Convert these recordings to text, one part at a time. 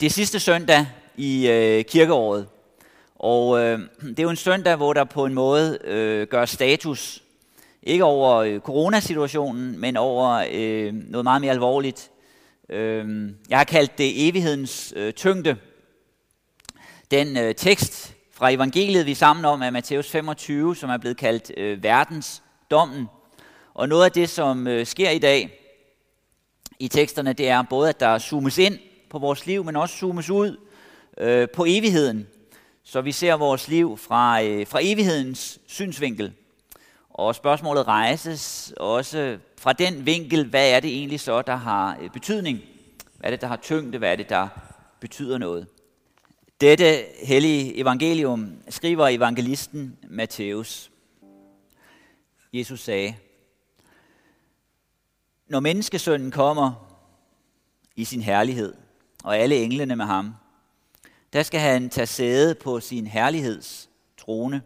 Det er sidste søndag i øh, kirkeåret, og øh, det er jo en søndag, hvor der på en måde øh, gør status, ikke over øh, coronasituationen, men over øh, noget meget mere alvorligt. Øh, jeg har kaldt det evighedens øh, tyngde. Den øh, tekst fra evangeliet, vi er sammen om, er Matthæus 25, som er blevet kaldt øh, verdens dommen. Og noget af det, som øh, sker i dag i teksterne, det er både, at der zoomes ind på vores liv, men også zoomes ud øh, på evigheden, så vi ser vores liv fra, øh, fra evighedens synsvinkel. Og spørgsmålet rejses også fra den vinkel, hvad er det egentlig så, der har øh, betydning? Hvad er det, der har tyngde? Hvad er det, der betyder noget? Dette hellige evangelium skriver evangelisten Matthæus. Jesus sagde, Når menneskesønnen kommer i sin herlighed, og alle englene med ham, der skal han tage sæde på sin herligheds trone.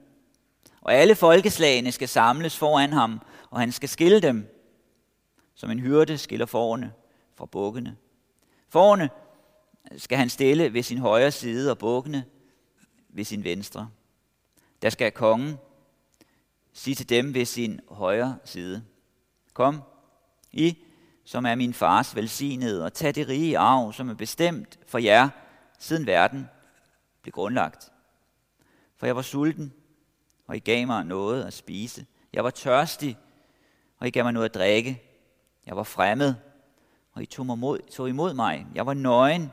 Og alle folkeslagene skal samles foran ham, og han skal skille dem, som en hyrde skiller forne fra bukkene. Forne skal han stille ved sin højre side, og bukkene ved sin venstre. Der skal kongen sige til dem ved sin højre side, Kom, I, som er min fars velsignede, og tag det rige arv, som er bestemt for jer, siden verden blev grundlagt. For jeg var sulten, og I gav mig noget at spise. Jeg var tørstig, og I gav mig noget at drikke. Jeg var fremmed, og I tog, mig mod, tog imod mig. Jeg var nøgen,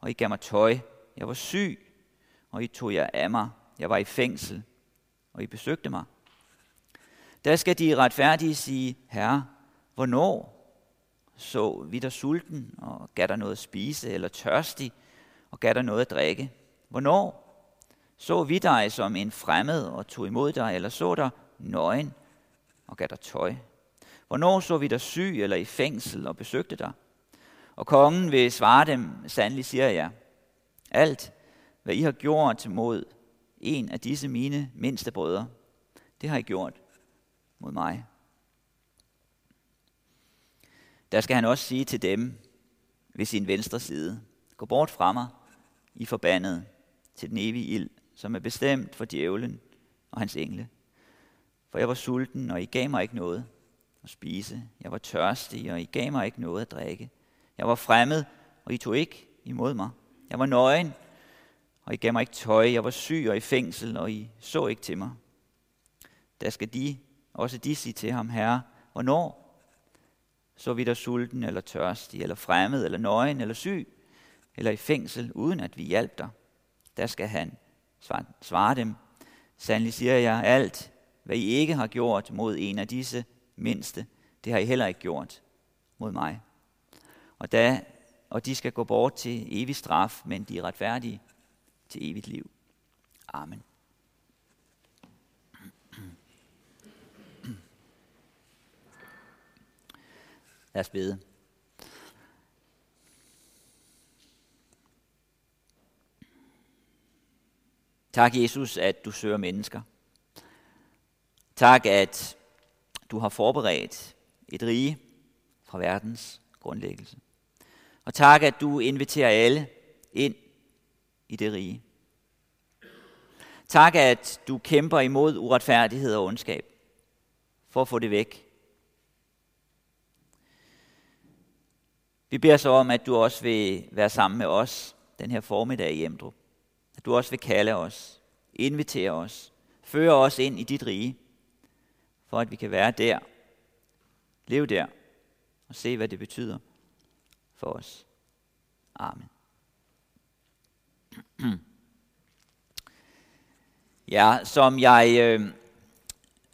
og I gav mig tøj. Jeg var syg, og I tog jer af mig. Jeg var i fængsel, og I besøgte mig. Der skal de retfærdige sige, Herre, hvornår så vi der sulten, og gav dig noget at spise, eller tørstig, og gav dig noget at drikke? Hvornår så vi dig som en fremmed og tog imod dig, eller så dig nøgen og gav dig tøj? Hvornår så vi dig syg eller i fængsel og besøgte dig? Og kongen vil svare dem, sandelig siger jeg, alt hvad I har gjort mod en af disse mine mindste brødre, det har I gjort mod mig. Der skal han også sige til dem ved sin venstre side, gå bort fra mig, I forbandede, til den evige ild, som er bestemt for djævlen og hans engle. For jeg var sulten, og I gav mig ikke noget at spise. Jeg var tørstig, og I gav mig ikke noget at drikke. Jeg var fremmed, og I tog ikke imod mig. Jeg var nøgen, og I gav mig ikke tøj. Jeg var syg og i fængsel, og I så ikke til mig. Der skal de, også de sige til ham, Herre, hvornår så vi der sulten eller tørstig, eller fremmed, eller nøgen, eller syg, eller i fængsel, uden at vi hjalp dig? Der skal han svare dem, sandelig siger jeg, alt, hvad I ikke har gjort mod en af disse mindste, det har I heller ikke gjort mod mig. Og, da, og de skal gå bort til evig straf, men de er retfærdige til evigt liv. Amen. Lad os bede. Tak, Jesus, at du søger mennesker. Tak, at du har forberedt et rige fra verdens grundlæggelse. Og tak, at du inviterer alle ind i det rige. Tak, at du kæmper imod uretfærdighed og ondskab for at få det væk. Vi beder så om, at du også vil være sammen med os den her formiddag i Emdrup. At du også vil kalde os, invitere os, føre os ind i dit rige, for at vi kan være der, leve der og se, hvad det betyder for os. Amen. Ja, som jeg øh,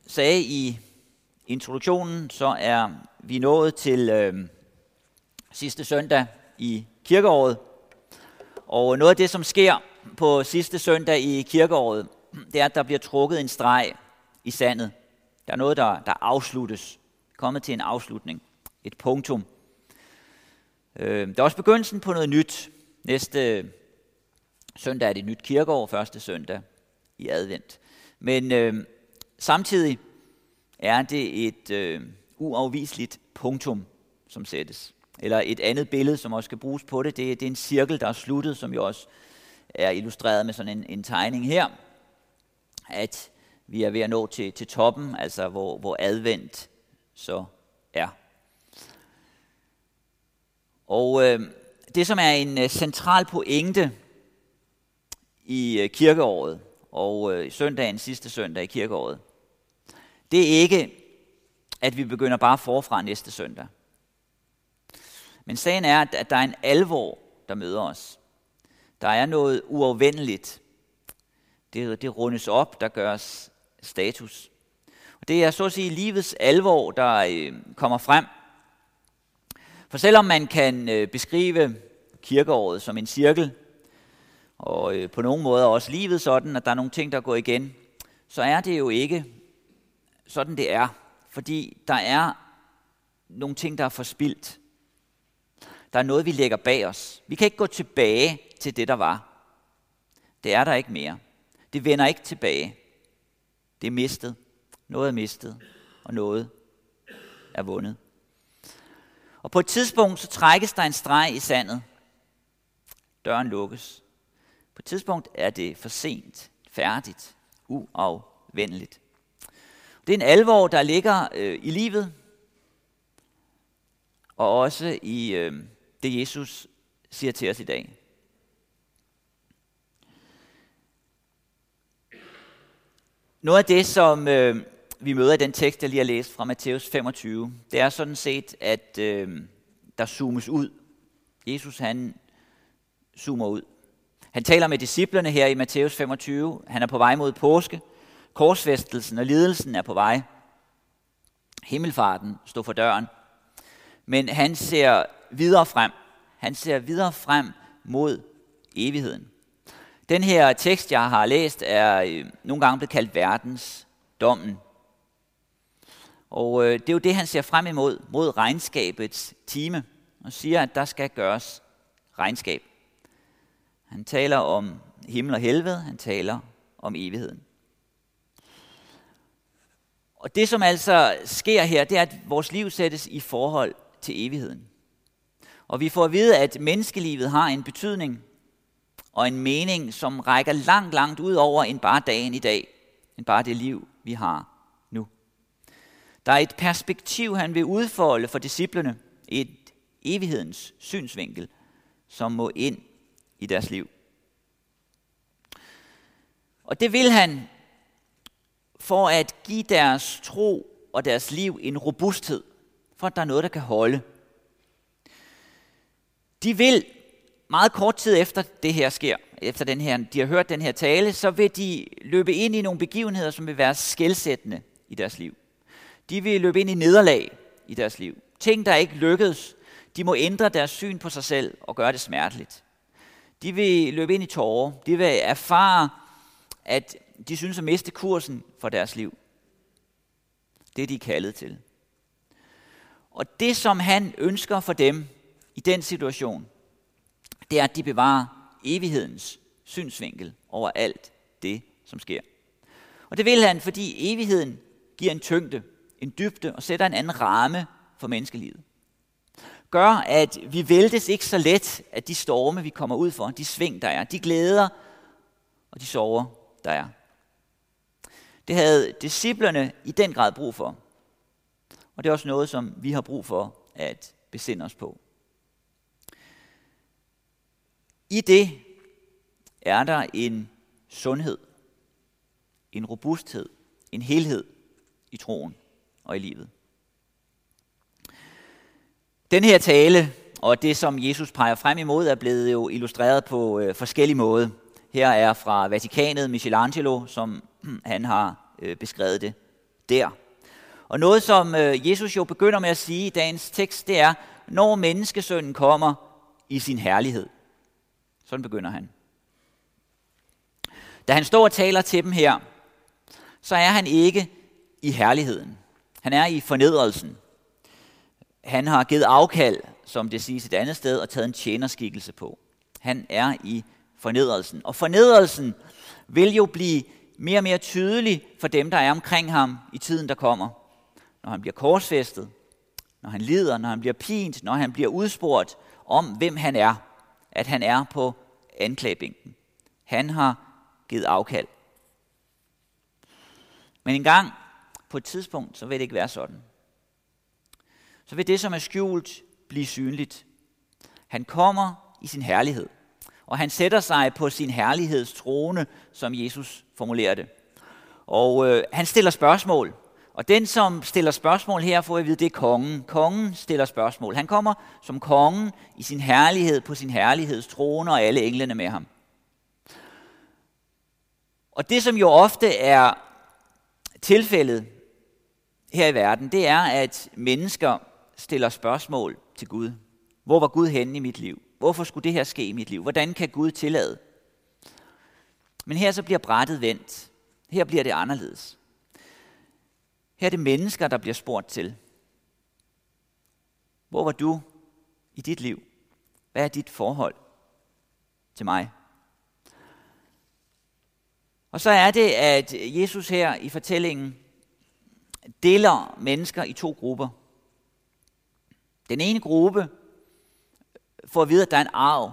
sagde i introduktionen, så er vi nået til øh, sidste søndag i kirkeåret. Og noget af det, som sker på sidste søndag i kirkeåret, det er, at der bliver trukket en streg i sandet. Der er noget, der, der afsluttes. Kommet til en afslutning. Et punktum. Øh, det er også begyndelsen på noget nyt. Næste søndag er det nyt kirkeår, første søndag i advent. Men øh, samtidig er det et øh, uafviseligt punktum, som sættes. Eller et andet billede, som også skal bruges på det, det, det er en cirkel, der er sluttet, som jo også er illustreret med sådan en, en tegning her. At vi er ved at nå til, til toppen, altså hvor, hvor advent så er. Og øh, det, som er en øh, central pointe i øh, kirkeåret, og øh, søndagen, sidste søndag i kirkeåret, det er ikke, at vi begynder bare forfra næste søndag. Men sagen er, at der er en alvor, der møder os. Der er noget uafvendeligt. Det, det rundes op, der gøres status. Og det er så at sige livets alvor, der øh, kommer frem. For selvom man kan øh, beskrive kirkeåret som en cirkel, og øh, på nogle måder også livet sådan, at der er nogle ting, der går igen, så er det jo ikke sådan, det er. Fordi der er nogle ting, der er forspildt. Der er noget, vi lægger bag os. Vi kan ikke gå tilbage til det, der var. Det er der ikke mere. Det vender ikke tilbage. Det er mistet. Noget er mistet, og noget er vundet. Og på et tidspunkt, så trækkes der en streg i sandet. Døren lukkes. På et tidspunkt er det for sent, færdigt, uafvendeligt. Det er en alvor, der ligger øh, i livet, og også i øh, det, Jesus siger til os i dag. Noget af det, som øh, vi møder i den tekst, jeg lige har læst fra Matthæus 25, det er sådan set, at øh, der zoomes ud. Jesus, han zoomer ud. Han taler med disciplerne her i Matthæus 25. Han er på vej mod påske. Korsfæstelsen og lidelsen er på vej. Himmelfarten står for døren. Men han ser videre frem. Han ser videre frem mod evigheden. Den her tekst, jeg har læst, er øh, nogle gange blevet kaldt verdens dommen. Og øh, det er jo det, han ser frem imod, mod regnskabets time, og siger, at der skal gøres regnskab. Han taler om himmel og helvede, han taler om evigheden. Og det, som altså sker her, det er, at vores liv sættes i forhold til evigheden. Og vi får at vide, at menneskelivet har en betydning og en mening, som rækker langt, langt ud over end bare dagen i dag, end bare det liv, vi har nu. Der er et perspektiv, han vil udfolde for disciplene, et evighedens synsvinkel, som må ind i deres liv. Og det vil han for at give deres tro og deres liv en robusthed, for at der er noget, der kan holde. De vil meget kort tid efter det her sker, efter den her, de har hørt den her tale, så vil de løbe ind i nogle begivenheder, som vil være skældsættende i deres liv. De vil løbe ind i nederlag i deres liv. Ting, der ikke lykkedes, de må ændre deres syn på sig selv og gøre det smerteligt. De vil løbe ind i tårer. De vil erfare, at de synes at miste kursen for deres liv. Det er de kaldet til. Og det, som han ønsker for dem i den situation, det er, at de bevarer evighedens synsvinkel over alt det, som sker. Og det vil han, fordi evigheden giver en tyngde, en dybde og sætter en anden ramme for menneskelivet. Gør, at vi væltes ikke så let af de storme, vi kommer ud for, de sving, der er, de glæder og de sorger, der er. Det havde disciplerne i den grad brug for. Og det er også noget, som vi har brug for at besinde os på. I det er der en sundhed, en robusthed, en helhed i troen og i livet. Den her tale og det, som Jesus peger frem imod, er blevet jo illustreret på øh, forskellige måder. Her er fra Vatikanet Michelangelo, som hm, han har øh, beskrevet det der. Og noget, som øh, Jesus jo begynder med at sige i dagens tekst, det er, når menneskesønnen kommer i sin herlighed. Sådan begynder han. Da han står og taler til dem her, så er han ikke i herligheden. Han er i fornedrelsen. Han har givet afkald, som det siges et andet sted, og taget en tjenerskikkelse på. Han er i fornedrelsen. Og fornedrelsen vil jo blive mere og mere tydelig for dem, der er omkring ham i tiden, der kommer. Når han bliver korsfæstet, når han lider, når han bliver pint, når han bliver udspurgt om, hvem han er, at han er på anklagebænken. Han har givet afkald. Men en gang, på et tidspunkt, så vil det ikke være sådan. Så vil det, som er skjult, blive synligt. Han kommer i sin herlighed, og han sætter sig på sin herligheds trone, som Jesus formulerer det. Og øh, han stiller spørgsmål. Og den, som stiller spørgsmål her, får jeg vide, det er kongen. Kongen stiller spørgsmål. Han kommer som kongen i sin herlighed på sin herlighedstrone, og alle englene med ham. Og det, som jo ofte er tilfældet her i verden, det er, at mennesker stiller spørgsmål til Gud. Hvor var Gud henne i mit liv? Hvorfor skulle det her ske i mit liv? Hvordan kan Gud tillade? Men her så bliver brættet vendt. Her bliver det anderledes. Her er det mennesker, der bliver spurgt til. Hvor var du i dit liv? Hvad er dit forhold til mig? Og så er det, at Jesus her i fortællingen deler mennesker i to grupper. Den ene gruppe får at vide, at der er en arv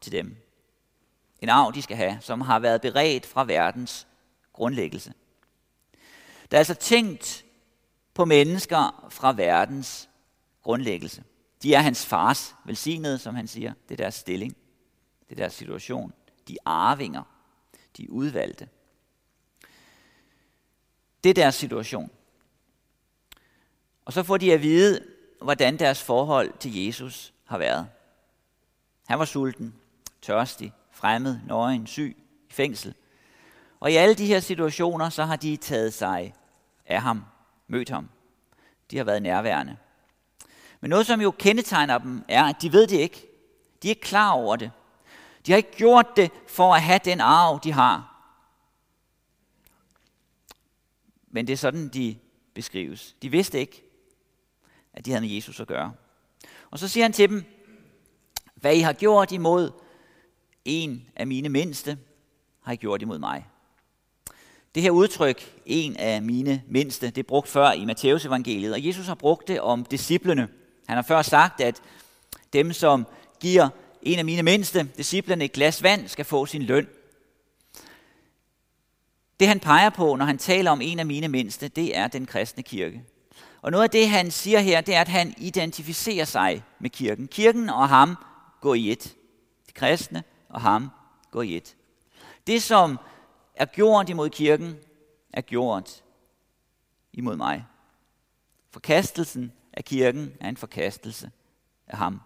til dem. En arv, de skal have, som har været beredt fra verdens grundlæggelse. Der er altså tænkt på mennesker fra verdens grundlæggelse. De er hans fars velsignede, som han siger. Det er deres stilling. Det er deres situation. De arvinger. De udvalgte. Det er deres situation. Og så får de at vide, hvordan deres forhold til Jesus har været. Han var sulten, tørstig, fremmed, nøgen, syg, i fængsel. Og i alle de her situationer, så har de taget sig af ham, mødt ham. De har været nærværende. Men noget, som jo kendetegner dem, er, at de ved det ikke. De er ikke klar over det. De har ikke gjort det for at have den arv, de har. Men det er sådan, de beskrives. De vidste ikke, at de havde med Jesus at gøre. Og så siger han til dem, hvad I har gjort imod en af mine mindste, har I gjort imod mig. Det her udtryk, en af mine mindste, det er brugt før i Matteus evangeliet, og Jesus har brugt det om disciplene. Han har før sagt, at dem, som giver en af mine mindste, disciplene, et glas vand, skal få sin løn. Det han peger på, når han taler om en af mine mindste, det er den kristne kirke. Og noget af det, han siger her, det er, at han identificerer sig med kirken. Kirken og ham går i et. De kristne og ham går i et. Det, som er gjort imod kirken, er gjort imod mig. Forkastelsen af kirken er en forkastelse af ham.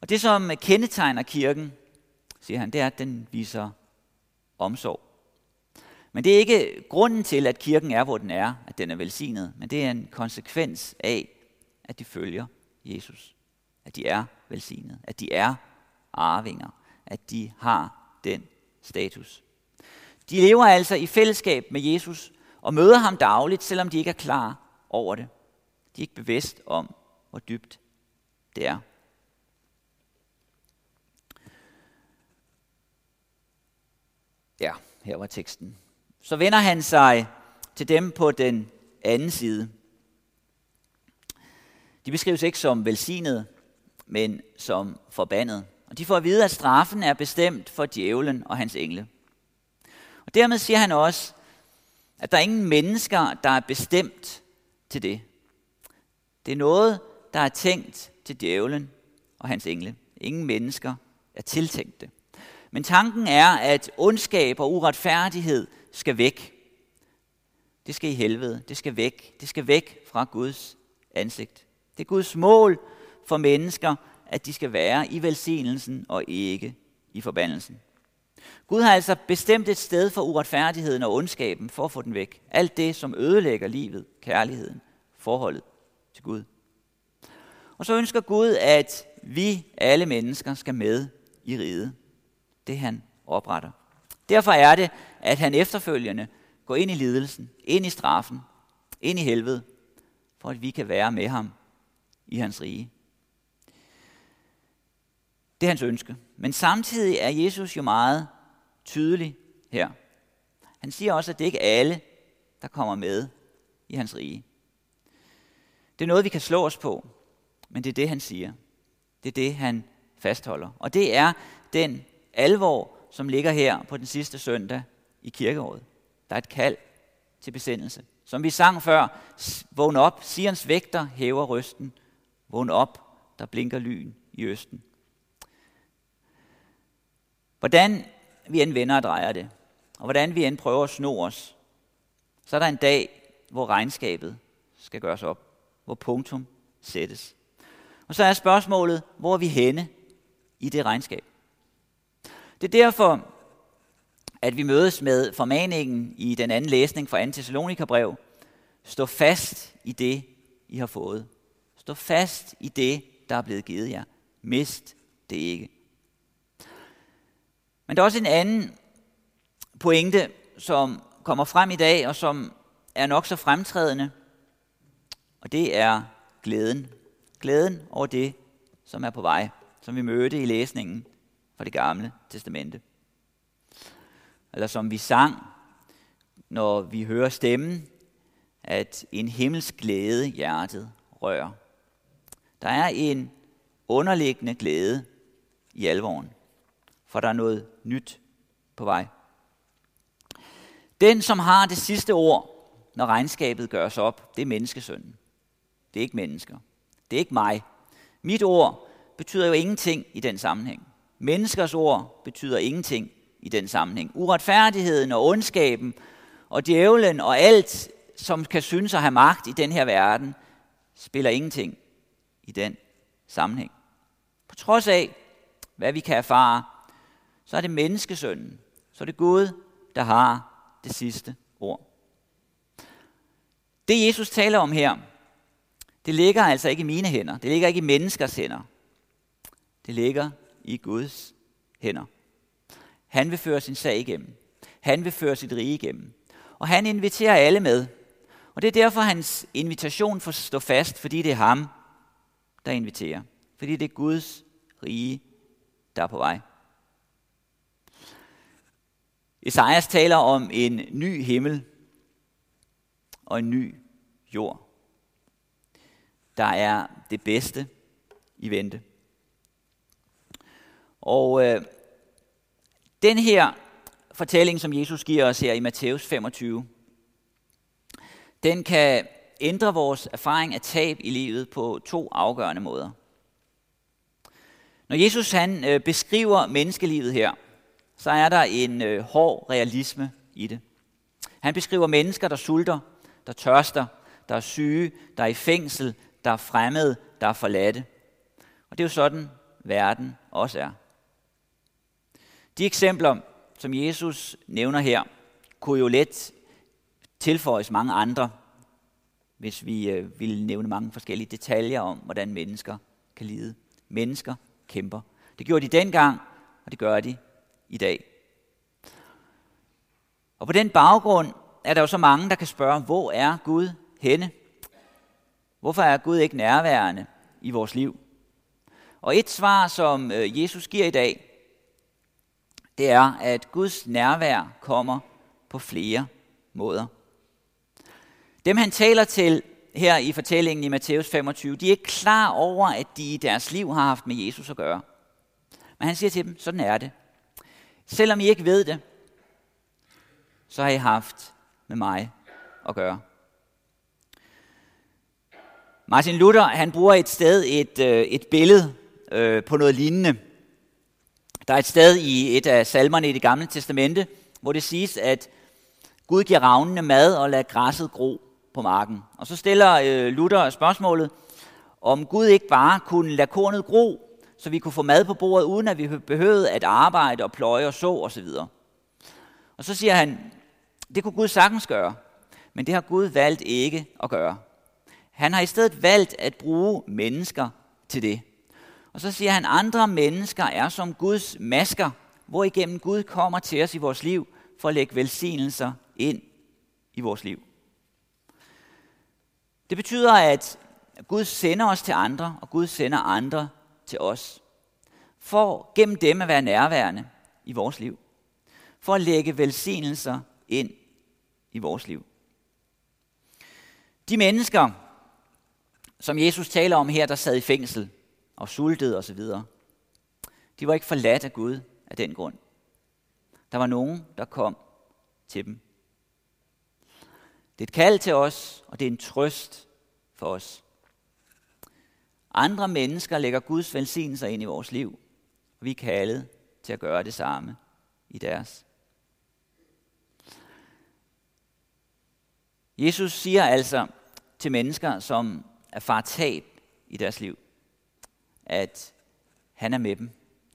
Og det, som kendetegner kirken, siger han, det er, at den viser omsorg. Men det er ikke grunden til, at kirken er, hvor den er, at den er velsignet, men det er en konsekvens af, at de følger Jesus. At de er velsignet, at de er arvinger, at de har den status. De lever altså i fællesskab med Jesus og møder ham dagligt, selvom de ikke er klar over det. De er ikke bevidst om, hvor dybt det er. Ja, her var teksten. Så vender han sig til dem på den anden side. De beskrives ikke som velsignede, men som forbandet. Og de får at vide, at straffen er bestemt for djævlen og hans engle. Og dermed siger han også, at der er ingen mennesker, der er bestemt til det. Det er noget, der er tænkt til djævlen og hans engle. Ingen mennesker er tiltænkt det. Men tanken er, at ondskab og uretfærdighed skal væk. Det skal i helvede. Det skal væk. Det skal væk fra Guds ansigt. Det er Guds mål for mennesker, at de skal være i velsignelsen og ikke i forbandelsen. Gud har altså bestemt et sted for uretfærdigheden og ondskaben for at få den væk. Alt det, som ødelægger livet, kærligheden, forholdet til Gud. Og så ønsker Gud, at vi alle mennesker skal med i riget. Det han opretter. Derfor er det, at han efterfølgende går ind i lidelsen, ind i straffen, ind i helvede, for at vi kan være med ham i hans rige. Det er hans ønske. Men samtidig er Jesus jo meget tydelig her. Han siger også, at det ikke er alle, der kommer med i hans rige. Det er noget, vi kan slå os på, men det er det, han siger. Det er det, han fastholder. Og det er den alvor, som ligger her på den sidste søndag i kirkeåret. Der er et kald til besendelse. Som vi sang før, vågn op, Sions vægter hæver røsten. Vågn op, der blinker lyn i østen. Hvordan vi end vender og drejer det, og hvordan vi end prøver at sno os, så er der en dag, hvor regnskabet skal gøres op, hvor punktum sættes. Og så er spørgsmålet, hvor er vi henne i det regnskab? Det er derfor, at vi mødes med formaningen i den anden læsning fra 2. Thessalonikerbrev. Stå fast i det, I har fået. Stå fast i det, der er blevet givet jer. Mist det ikke. Men der er også en anden pointe, som kommer frem i dag, og som er nok så fremtrædende, og det er glæden. Glæden over det, som er på vej, som vi mødte i læsningen fra det gamle testamente. Eller som vi sang, når vi hører stemmen, at en himmelsk glæde hjertet rører. Der er en underliggende glæde i alvoren, for der er noget nyt på vej. Den, som har det sidste ord, når regnskabet gøres op, det er menneskesønnen. Det er ikke mennesker. Det er ikke mig. Mit ord betyder jo ingenting i den sammenhæng. Menneskers ord betyder ingenting i den sammenhæng. Uretfærdigheden og ondskaben og djævlen og alt, som kan synes at have magt i den her verden, spiller ingenting i den sammenhæng. På trods af, hvad vi kan erfare, så er det menneskesønnen, så er det Gud, der har det sidste ord. Det Jesus taler om her, det ligger altså ikke i mine hænder. Det ligger ikke i menneskers hænder. Det ligger i Guds hænder. Han vil føre sin sag igennem. Han vil føre sit rige igennem. Og han inviterer alle med. Og det er derfor hans invitation for at stå fast, fordi det er ham, der inviterer. Fordi det er Guds rige, der er på vej. Esajas taler om en ny himmel og en ny jord. Der er det bedste i vente. Og øh, den her fortælling, som Jesus giver os her i Matthæus 25, den kan ændre vores erfaring af tab i livet på to afgørende måder. Når Jesus han øh, beskriver menneskelivet her, så er der en øh, hård realisme i det. Han beskriver mennesker, der sulter, der tørster, der er syge, der er i fængsel, der er fremmede, der er forladte. Og det er jo sådan, verden også er. De eksempler, som Jesus nævner her, kunne jo let tilføjes mange andre, hvis vi øh, ville nævne mange forskellige detaljer om, hvordan mennesker kan lide. Mennesker kæmper. Det gjorde de dengang, og det gør de i dag. Og på den baggrund er der jo så mange, der kan spørge, hvor er Gud henne? Hvorfor er Gud ikke nærværende i vores liv? Og et svar, som øh, Jesus giver i dag, det er, at Guds nærvær kommer på flere måder. Dem han taler til her i fortællingen i Matthæus 25, de er ikke klar over, at de i deres liv har haft med Jesus at gøre. Men han siger til dem, sådan er det. Selvom I ikke ved det, så har I haft med mig at gøre. Martin Luther han bruger et sted et, øh, et billede øh, på noget lignende. Der er et sted i et af salmerne i det gamle testamente, hvor det siges, at Gud giver ravnene mad og lader græsset gro på marken. Og så stiller øh, Luther spørgsmålet, om Gud ikke bare kunne lade kornet gro, så vi kunne få mad på bordet, uden at vi behøvede at arbejde og pløje og så osv. Og så siger han, det kunne Gud sagtens gøre, men det har Gud valgt ikke at gøre. Han har i stedet valgt at bruge mennesker til det. Og så siger han, andre mennesker er som Guds masker, hvor igennem Gud kommer til os i vores liv for at lægge velsignelser ind i vores liv. Det betyder, at Gud sender os til andre, og Gud sender andre til os. For gennem dem at være nærværende i vores liv. For at lægge velsignelser ind i vores liv. De mennesker, som Jesus taler om her, der sad i fængsel og sultede osv., de var ikke forladt af Gud af den grund. Der var nogen, der kom til dem. Det er et kald til os, og det er en trøst for os. Andre mennesker lægger Guds velsignelser ind i vores liv, og vi er kaldet til at gøre det samme i deres. Jesus siger altså til mennesker, som er far tab i deres liv, at han er med dem.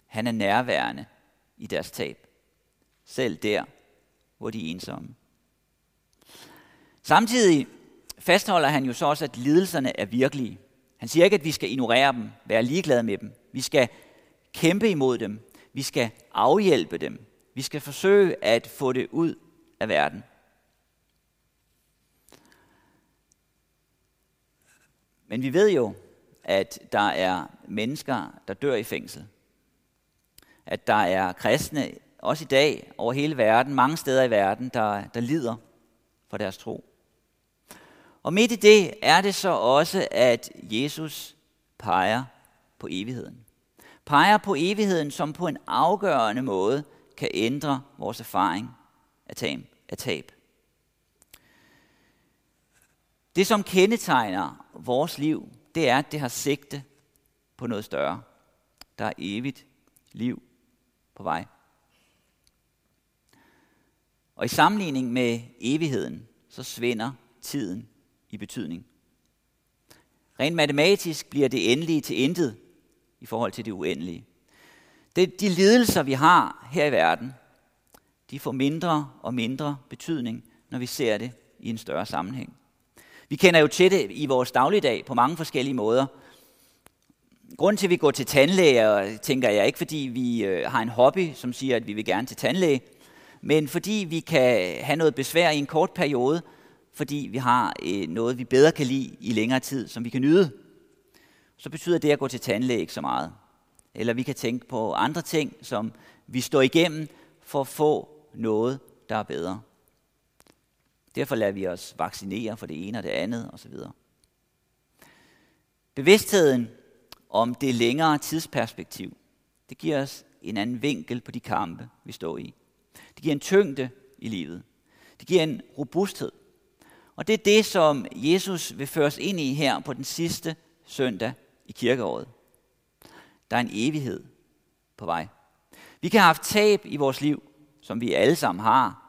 Han er nærværende i deres tab. Selv der, hvor de er ensomme. Samtidig fastholder han jo så også, at lidelserne er virkelige. Han siger ikke, at vi skal ignorere dem, være ligeglade med dem. Vi skal kæmpe imod dem. Vi skal afhjælpe dem. Vi skal forsøge at få det ud af verden. Men vi ved jo, at der er mennesker, der dør i fængsel. At der er kristne, også i dag, over hele verden, mange steder i verden, der, der lider for deres tro. Og midt i det er det så også, at Jesus peger på evigheden. Peger på evigheden, som på en afgørende måde kan ændre vores erfaring af tab. Det, som kendetegner vores liv, det er, at det har sigte på noget større. Der er evigt liv på vej. Og i sammenligning med evigheden, så svinder tiden i betydning. Rent matematisk bliver det endelige til intet i forhold til det uendelige. Det, de lidelser, vi har her i verden, de får mindre og mindre betydning, når vi ser det i en større sammenhæng. Vi kender jo til det i vores dagligdag på mange forskellige måder. Grunden til, at vi går til tandlæge, tænker jeg ikke, fordi vi øh, har en hobby, som siger, at vi vil gerne til tandlæge, men fordi vi kan have noget besvær i en kort periode, fordi vi har øh, noget, vi bedre kan lide i længere tid, som vi kan nyde. Så betyder det at gå til tandlæge ikke så meget. Eller vi kan tænke på andre ting, som vi står igennem for at få noget, der er bedre. Derfor lader vi os vaccinere for det ene og det andet osv. Bevidstheden om det længere tidsperspektiv, det giver os en anden vinkel på de kampe, vi står i. Det giver en tyngde i livet. Det giver en robusthed. Og det er det, som Jesus vil føre os ind i her på den sidste søndag i kirkeåret. Der er en evighed på vej. Vi kan have haft tab i vores liv, som vi alle sammen har,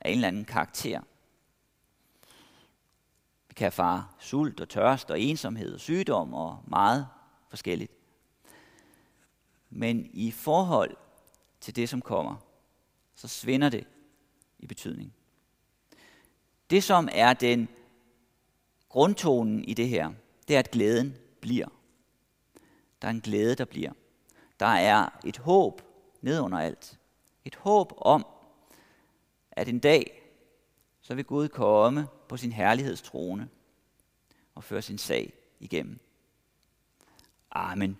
af en eller anden karakter Vi kan erfare sult og tørst og ensomhed og sygdom og meget forskelligt. Men i forhold til det, som kommer, så svinder det i betydning. Det, som er den grundtonen i det her, det er, at glæden bliver. Der er en glæde, der bliver. Der er et håb ned under alt. Et håb om, at en dag, så vil Gud komme på sin herlighedstrone og føre sin sag igennem. Amen.